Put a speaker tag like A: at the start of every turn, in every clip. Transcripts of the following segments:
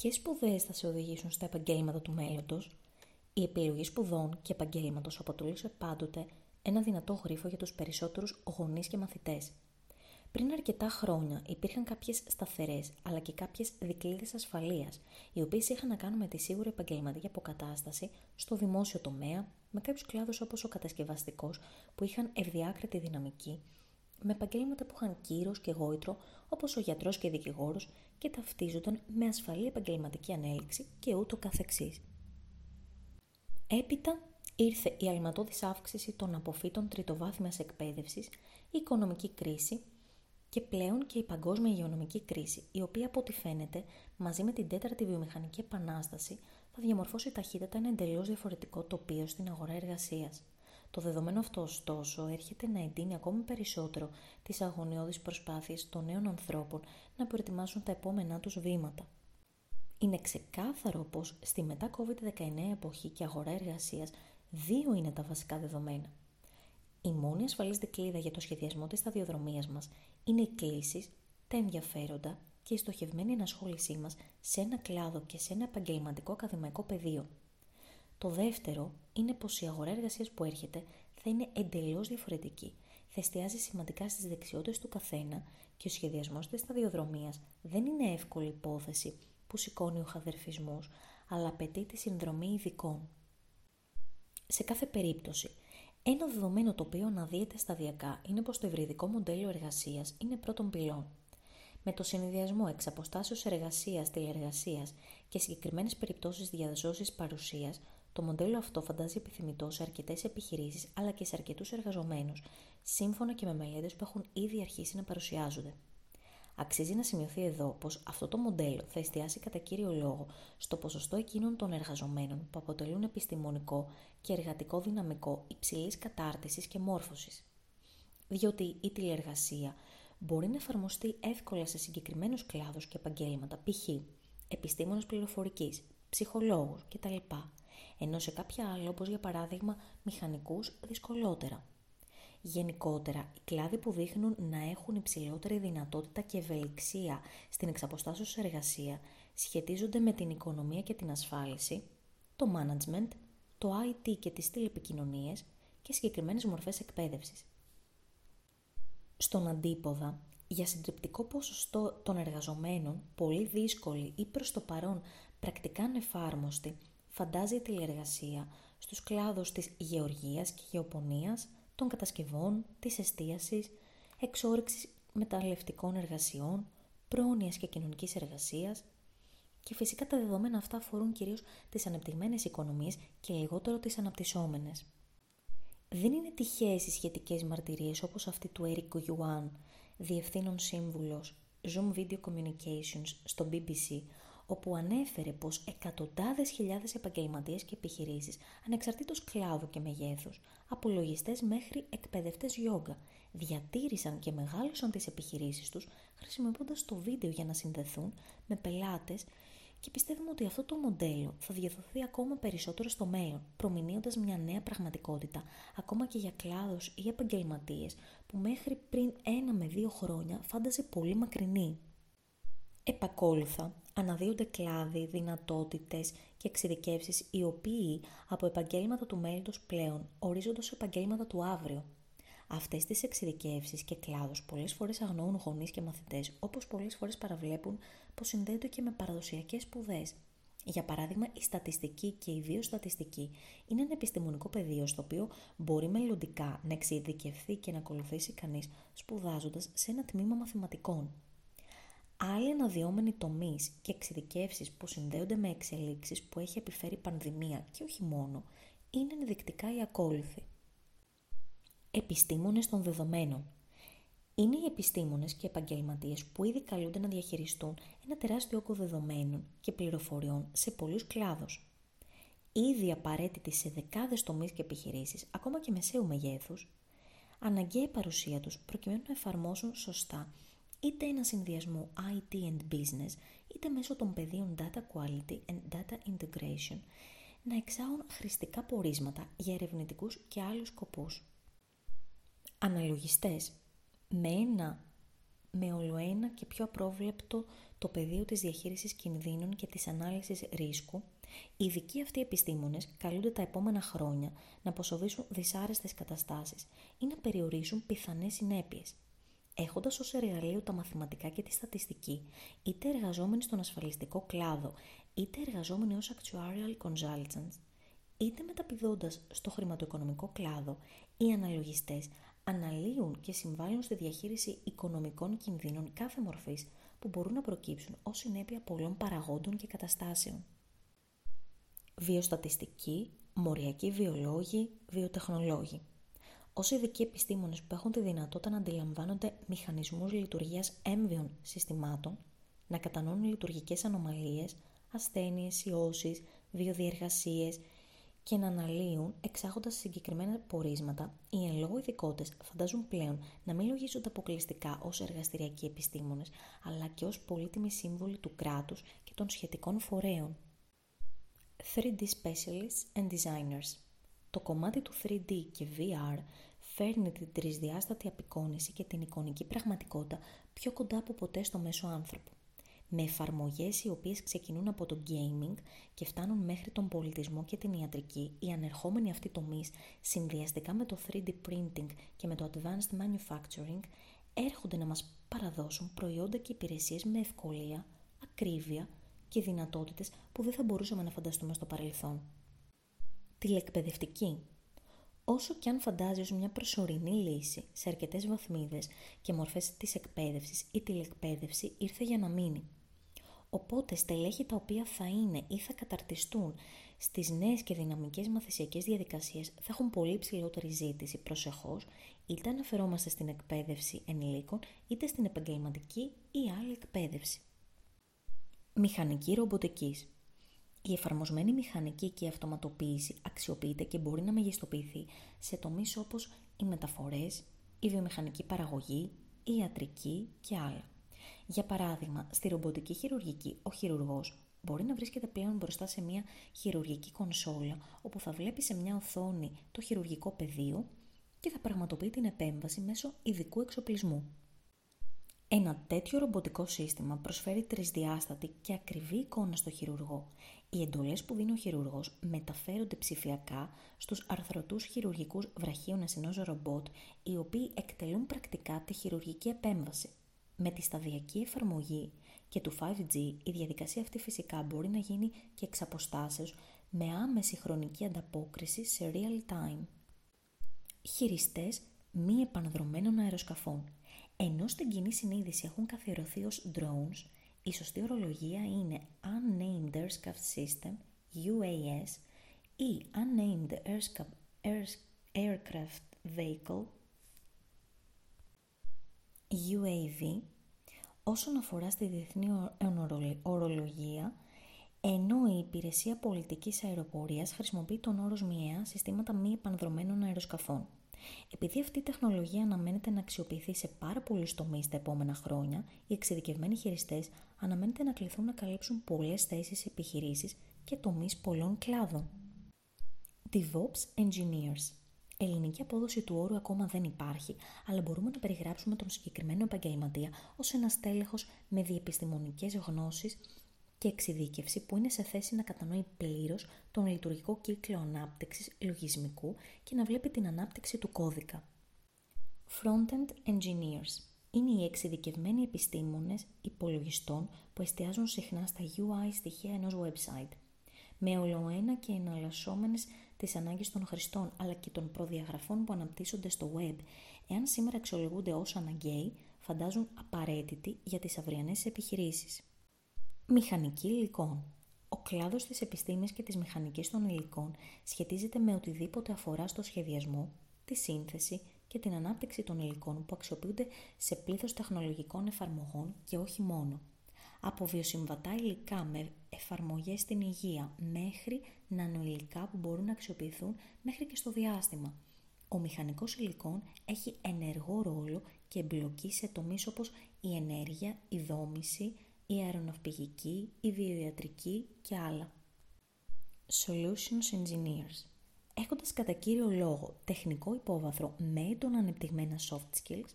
A: Ποιες σπουδές θα σε οδηγήσουν στα επαγγέλματα του μέλλοντος, η επιλογή σπουδών και επαγγέλματος αποτελούσε πάντοτε ένα δυνατό γρίφο για τους περισσότερους γονείς και μαθητές. Πριν αρκετά χρόνια υπήρχαν κάποιες σταθερές αλλά και κάποιες δικλείδες ασφαλείας, οι οποίες είχαν να κάνουν με τη σίγουρη επαγγελματική αποκατάσταση στο δημόσιο τομέα, με κάποιους κλάδους όπως ο κατασκευαστικός που είχαν ευδιάκριτη δυναμική, με επαγγέλματα που είχαν κύρος και γόητρο όπως ο γιατρός και δικηγόρος και ταυτίζονταν με ασφαλή επαγγελματική ανέλυξη και ούτω καθεξής. Έπειτα ήρθε η αλματώδης αύξηση των αποφύτων τριτοβάθμιας εκπαίδευσης, η οικονομική κρίση και πλέον και η παγκόσμια υγειονομική κρίση, η οποία από ό,τι φαίνεται, μαζί με την τέταρτη βιομηχανική επανάσταση, θα διαμορφώσει ταχύτατα ένα εντελώς διαφορετικό τοπίο στην αγορά εργασίας. Το δεδομένο αυτό, ωστόσο, έρχεται να εντείνει ακόμη περισσότερο τις αγωνιώδεις προσπάθειες των νέων ανθρώπων να προετοιμάσουν τα επόμενά τους βήματα. Είναι ξεκάθαρο πως στη μετά COVID-19 εποχή και αγορά εργασίας δύο είναι τα βασικά δεδομένα. Η μόνη ασφαλής δικλίδα για το σχεδιασμό της σταδιοδρομίας μας είναι οι κλήσεις, τα ενδιαφέροντα και η στοχευμένη ενασχόλησή μας σε ένα κλάδο και σε ένα επαγγελματικό ακαδημαϊκό πεδίο. Το δεύτερο είναι πως η αγορά εργασίας που έρχεται θα είναι εντελώς διαφορετική. Θα εστιάζει σημαντικά στις δεξιότητες του καθένα και ο σχεδιασμός της σταδιοδρομίας δεν είναι εύκολη υπόθεση που σηκώνει ο χαδερφισμός, αλλά απαιτεί τη συνδρομή ειδικών. Σε κάθε περίπτωση, ένα δεδομένο το οποίο αναδύεται σταδιακά είναι πως το ευρυδικό μοντέλο εργασίας είναι πρώτον πυλών. Με το συνδυασμό εξ αποστάσεως εργασίας, τηλεργασίας και συγκεκριμένες περιπτώσεις διαζώσης παρουσίας, το μοντέλο αυτό φαντάζει επιθυμητό σε αρκετές επιχειρήσεις αλλά και σε αρκετούς εργαζομένους, σύμφωνα και με μελέτες που έχουν ήδη αρχίσει να παρουσιάζονται. Αξίζει να σημειωθεί εδώ πως αυτό το μοντέλο θα εστιάσει κατά κύριο λόγο στο ποσοστό εκείνων των εργαζομένων που αποτελούν επιστημονικό και εργατικό δυναμικό υψηλής κατάρτισης και μόρφωσης. Διότι η τηλεργασία μπορεί να εφαρμοστεί εύκολα σε συγκεκριμένους κλάδους και επαγγέλματα, π.χ. επιστήμονες πληροφορικής, ψυχολόγους κτλ. Ενώ σε κάποια άλλα, όπως για παράδειγμα μηχανικούς, δυσκολότερα. Γενικότερα, οι κλάδοι που δείχνουν να έχουν υψηλότερη δυνατότητα και ευελιξία στην εξαποστάσεως εργασία σχετίζονται με την οικονομία και την ασφάλιση, το management, το IT και τις τηλεπικοινωνίες και συγκεκριμένες μορφές εκπαίδευσης. Στον αντίποδα, για συντριπτικό ποσοστό των εργαζομένων, πολύ δύσκολη ή προς το παρόν πρακτικά ανεφάρμοστη, φαντάζει η τηλεργασία στους κλάδους της γεωργίας και γεωπονίας, των κατασκευών, της εστίασης, εξόρυξης μεταλλευτικών εργασιών, πρόνοιας και κοινωνικής εργασίας και φυσικά τα δεδομένα αυτά αφορούν κυρίως τις ανεπτυγμένες οικονομίες και λιγότερο τις αναπτυσσόμενες. Δεν είναι τυχαίες οι σχετικές μαρτυρίες όπως αυτή του Έρικο Ιουάν, διευθύνων σύμβουλος Zoom Video Communications στο BBC, όπου ανέφερε πως εκατοντάδες χιλιάδες επαγγελματίες και επιχειρήσεις, ανεξαρτήτως κλάδου και μεγέθους, από λογιστές μέχρι εκπαιδευτές γιόγκα, διατήρησαν και μεγάλωσαν τις επιχειρήσεις τους χρησιμοποιώντας το βίντεο για να συνδεθούν με πελάτες και πιστεύουμε ότι αυτό το μοντέλο θα διαδοθεί ακόμα περισσότερο στο μέλλον, προμηνύοντας μια νέα πραγματικότητα, ακόμα και για κλάδους ή επαγγελματίες που μέχρι πριν ένα με δύο χρόνια φάνταζε πολύ μακρινή. Επακόλουθα, αναδύονται κλάδοι, δυνατότητες και εξειδικεύσεις οι οποίοι από επαγγέλματα του μέλλοντος πλέον ορίζονται ως επαγγέλματα του αύριο. Αυτές τις εξειδικεύσεις και κλάδους πολλές φορές αγνοούν γονείς και μαθητές, όπως πολλές φορές παραβλέπουν πως συνδέονται και με παραδοσιακές σπουδές. Για παράδειγμα, η στατιστική και η βιοστατιστική είναι ένα επιστημονικό πεδίο στο οποίο μπορεί μελλοντικά να εξειδικευθεί και να ακολουθήσει κανείς σπουδάζοντας σε ένα τμήμα μαθηματικών. Άλλοι αναδυόμενοι τομείς και εξειδικεύσεις που συνδέονται με εξελίξεις που έχει επιφέρει η πανδημία και όχι μόνο, είναι ενδεικτικά οι ακόλουθοι. Επιστήμονες των δεδομένων. Είναι οι επιστήμονες και επαγγελματίες που ήδη καλούνται να διαχειριστούν ένα τεράστιο όγκο δεδομένων και πληροφοριών σε πολλούς κλάδους. Ήδη απαραίτητοι σε δεκάδες τομείς και επιχειρήσεις, ακόμα και μεσαίου μεγέθους, αναγκαία η παρουσία τους προκειμένου να εφαρμόσουν σωστά είτε ένα συνδυασμό IT and business, είτε μέσω των πεδίων Data Quality and Data Integration, να εξάγουν χρηστικά πορίσματα για ερευνητικούς και άλλους σκοπούς. Αναλογιστές με ένα με ολοένα και πιο απρόβλεπτο το πεδίο της διαχείρισης κινδύνων και της ανάλυσης ρίσκου, οι ειδικοί αυτοί επιστήμονες καλούνται τα επόμενα χρόνια να αποσοβήσουν δυσάρεστες καταστάσεις ή να περιορίσουν πιθανές συνέπειες. Έχοντας ως εργαλείο τα μαθηματικά και τη στατιστική, είτε εργαζόμενοι στον ασφαλιστικό κλάδο, είτε εργαζόμενοι ως actuarial consultants, είτε μεταπηδώντας στο χρηματοοικονομικό κλάδο, οι αναλογιστές αναλύουν και συμβάλλουν στη διαχείριση οικονομικών κινδύνων κάθε μορφής που μπορούν να προκύψουν ως συνέπεια πολλών παραγόντων και καταστάσεων. Βιοστατιστικοί, μοριακοί βιολόγοι, βιοτεχνολόγοι. Ω ειδικοί επιστήμονες που έχουν τη δυνατότητα να αντιλαμβάνονται μηχανισμούς λειτουργίας έμβιων συστημάτων, να κατανοούν λειτουργικές ανομαλίες, ασθένειες, ιώσεις, βιοδιεργασίες και να αναλύουν εξάγοντας συγκεκριμένα πορίσματα, οι εν λόγω ειδικότες φαντάζουν πλέον να μην λογίζονται αποκλειστικά ως εργαστηριακοί επιστήμονες, αλλά και ως πολύτιμοι σύμβολοι του κράτους και των σχετικών φορέων. 3D Specialists and Designers Το κομμάτι του 3D και VR φέρνει την τρισδιάστατη απεικόνηση και την εικονική πραγματικότητα πιο κοντά από ποτέ στο μέσο άνθρωπο με εφαρμογές οι οποίες ξεκινούν από το gaming και φτάνουν μέχρι τον πολιτισμό και την ιατρική, οι ανερχόμενοι αυτοί τομείς, συνδυαστικά με το 3D printing και με το advanced manufacturing, έρχονται να μας παραδώσουν προϊόντα και υπηρεσίες με ευκολία, ακρίβεια και δυνατότητες που δεν θα μπορούσαμε να φανταστούμε στο παρελθόν. Τηλεκπαιδευτική Όσο και αν φαντάζει ως μια προσωρινή λύση σε αρκετές βαθμίδες και μορφές της εκπαίδευσης, η τηλεκπαίδευση ήρθε για να μείνει. Οπότε στελέχη τα οποία θα είναι ή θα καταρτιστούν στις νέες και δυναμικές μαθησιακές διαδικασίες θα έχουν πολύ ψηλότερη ζήτηση προσεχώς, είτε αναφερόμαστε στην εκπαίδευση ενηλίκων, είτε στην επαγγελματική ή άλλη εκπαίδευση. Μηχανική ρομποτικής η εφαρμοσμένη μηχανική και η αυτοματοποίηση αξιοποιείται και μπορεί να μεγιστοποιηθεί σε τομείς όπως οι μεταφορές, η βιομηχανική παραγωγή, η ιατρική και άλλα. Για παράδειγμα, στη ρομποτική χειρουργική, ο χειρουργός μπορεί να βρίσκεται πλέον μπροστά σε μια χειρουργική κονσόλα, όπου θα βλέπει σε μια οθόνη το χειρουργικό πεδίο και θα πραγματοποιεί την επέμβαση μέσω ειδικού εξοπλισμού. Ένα τέτοιο ρομποτικό σύστημα προσφέρει τρισδιάστατη και ακριβή εικόνα στο χειρουργό. Οι εντολές που δίνει ο χειρουργός μεταφέρονται ψηφιακά στους αρθρωτούς χειρουργικούς βραχίονες ενός ρομπότ, οι οποίοι εκτελούν πρακτικά τη χειρουργική επέμβαση. Με τη σταδιακή εφαρμογή και του 5G, η διαδικασία αυτή φυσικά μπορεί να γίνει και εξ αποστάσεως με άμεση χρονική ανταπόκριση σε real time. Χειριστές μη επανδρομένων αεροσκαφών. Ενώ στην κοινή συνείδηση έχουν καθιερωθεί ως drones, η σωστή ορολογία είναι Unnamed Aircraft System, UAS, ή Unnamed Aircraft Vehicle, UAV, όσον αφορά στη διεθνή ορολογία, ενώ η Υπηρεσία Πολιτικής Αεροπορίας χρησιμοποιεί τον όρος ΜΙΕΑ συστήματα μη επανδρομένων αεροσκαφών. Επειδή αυτή η τεχνολογία αναμένεται να αξιοποιηθεί σε πάρα πολλούς τομείς τα επόμενα χρόνια, οι εξειδικευμένοι χειριστές αναμένεται να κληθούν να καλύψουν πολλές θέσεις επιχειρήσεις και τομείς πολλών κλάδων. DevOps Engineers Ελληνική απόδοση του όρου ακόμα δεν υπάρχει, αλλά μπορούμε να περιγράψουμε τον συγκεκριμένο επαγγελματία ως ένα στέλεχος με διεπιστημονικές γνώσεις και εξειδίκευση που είναι σε θέση να κατανοεί πλήρως τον λειτουργικό κύκλο ανάπτυξης λογισμικού και να βλέπει την ανάπτυξη του κώδικα. Frontend Engineers είναι οι εξειδικευμένοι επιστήμονες υπολογιστών που εστιάζουν συχνά στα UI στοιχεία ενός website. Με ολοένα και εναλλασσόμενες τις ανάγκες των χρηστών αλλά και των προδιαγραφών που αναπτύσσονται στο web, εάν σήμερα αξιολογούνται ως αναγκαίοι, φαντάζουν απαραίτητοι για τις αυριανές επιχειρήσεις. Μηχανική υλικών. Ο κλάδος της επιστήμης και της μηχανικής των υλικών σχετίζεται με οτιδήποτε αφορά στο σχεδιασμό, τη σύνθεση και την ανάπτυξη των υλικών που αξιοποιούνται σε πλήθος τεχνολογικών εφαρμογών και όχι μόνο. Από βιοσυμβατά υλικά με εφαρμογές στην υγεία μέχρι νανοηλικά που μπορούν να αξιοποιηθούν μέχρι και στο διάστημα. Ο μηχανικός υλικών έχει ενεργό ρόλο και εμπλοκή σε τομείς όπως η ενέργεια, η δόμηση, η αεροναυπηγική, η βιοιατρική και άλλα. Solutions Engineers Έχοντας κατά κύριο λόγο τεχνικό υπόβαθρο με έντονα ανεπτυγμένα soft skills,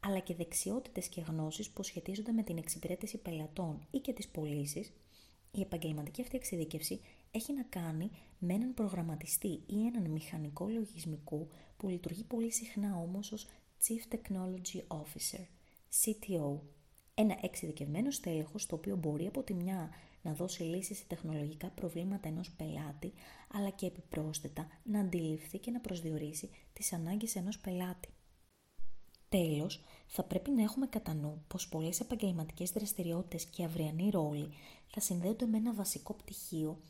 A: αλλά και δεξιότητες και γνώσεις που σχετίζονται με την εξυπηρέτηση πελατών ή και τις πωλήσεις, η επαγγελματική αυτή εξειδίκευση έχει να κάνει με έναν προγραμματιστή ή έναν μηχανικό λογισμικού που λειτουργεί πολύ συχνά όμως ως Chief Technology Officer, CTO, ένα εξειδικευμένο στέλεχος το οποίο μπορεί από τη μια να δώσει λύσεις σε τεχνολογικά προβλήματα ενός πελάτη, αλλά και επιπρόσθετα να αντιληφθεί και να προσδιορίσει τις ανάγκες ενός πελάτη. Τέλος, θα πρέπει να έχουμε κατά νου πως πολλές επαγγελματικές δραστηριότητες και αυριανοί ρόλοι θα συνδέονται με ένα βασικό πτυχίο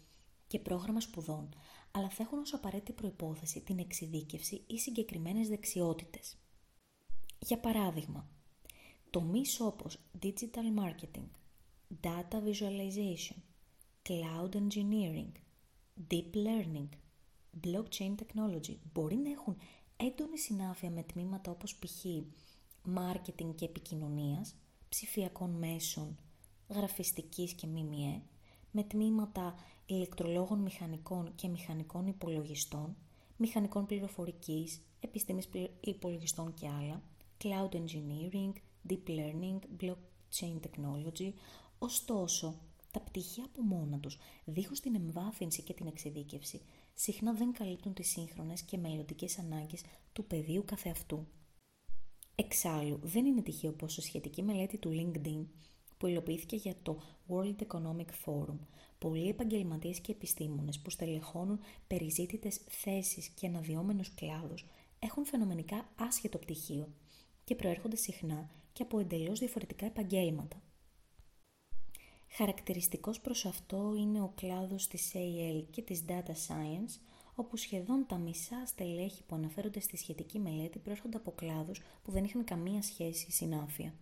A: και πρόγραμμα σπουδών, αλλά θα έχουν ως απαραίτητη προϋπόθεση την εξειδίκευση ή συγκεκριμένες δεξιότητες. Για παράδειγμα, τομείς όπως digital marketing, data visualization, cloud engineering, deep learning, blockchain technology μπορεί να έχουν έντονη συνάφεια με τμήματα όπως π.χ. marketing και επικοινωνίας, ψηφιακών μέσων, γραφιστικής και ΜΜΕ, με τμήματα ηλεκτρολόγων μηχανικών και μηχανικών υπολογιστών, μηχανικών πληροφορικής, επιστήμης υπολογιστών και άλλα, cloud engineering, deep learning, blockchain technology, ωστόσο, τα πτυχία από μόνα τους, δίχως την εμβάθυνση και την εξειδίκευση, συχνά δεν καλύπτουν τις σύγχρονες και μελλοντικές ανάγκες του πεδίου καθεαυτού. Εξάλλου, δεν είναι τυχαίο πως η σχετική μελέτη του LinkedIn που υλοποιήθηκε για το World Economic Forum, πολλοί επαγγελματίες και επιστήμονες που στελεχώνουν περιζήτητες θέσεις και αναδυόμενους κλάδους έχουν φαινομενικά άσχετο πτυχίο και προέρχονται συχνά και από εντελώς διαφορετικά επαγγέλματα. Χαρακτηριστικός προς αυτό είναι ο κλάδος της AL και της Data Science, όπου σχεδόν τα μισά στελέχη που αναφέρονται στη σχετική μελέτη προέρχονται από κλάδους που δεν είχαν καμία σχέση ή συνάφεια.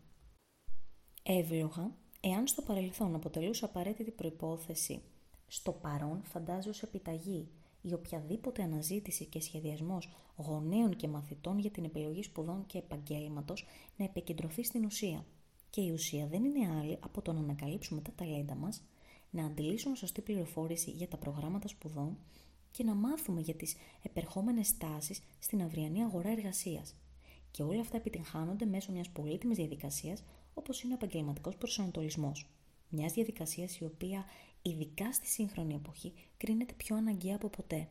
A: Εύλογα, εάν στο παρελθόν αποτελούσε απαραίτητη προϋπόθεση, στο παρόν φαντάζει ως επιταγή η οποιαδήποτε αναζήτηση και σχεδιασμός γονέων και μαθητών για την επιλογή σπουδών και επαγγέλματος να επικεντρωθεί στην ουσία. Και η ουσία δεν είναι άλλη από το να ανακαλύψουμε τα ταλέντα μας, να αντιλήσουμε σωστή πληροφόρηση για τα προγράμματα σπουδών και να μάθουμε για τις επερχόμενες τάσεις στην αυριανή αγορά εργασίας. Και όλα αυτά επιτυγχάνονται μέσω μιας πολύτιμης διαδικασίας όπως είναι ο επαγγελματικός προσανατολισμός. Μιας διαδικασίας η οποία, ειδικά στη σύγχρονη εποχή, κρίνεται πιο αναγκαία από ποτέ.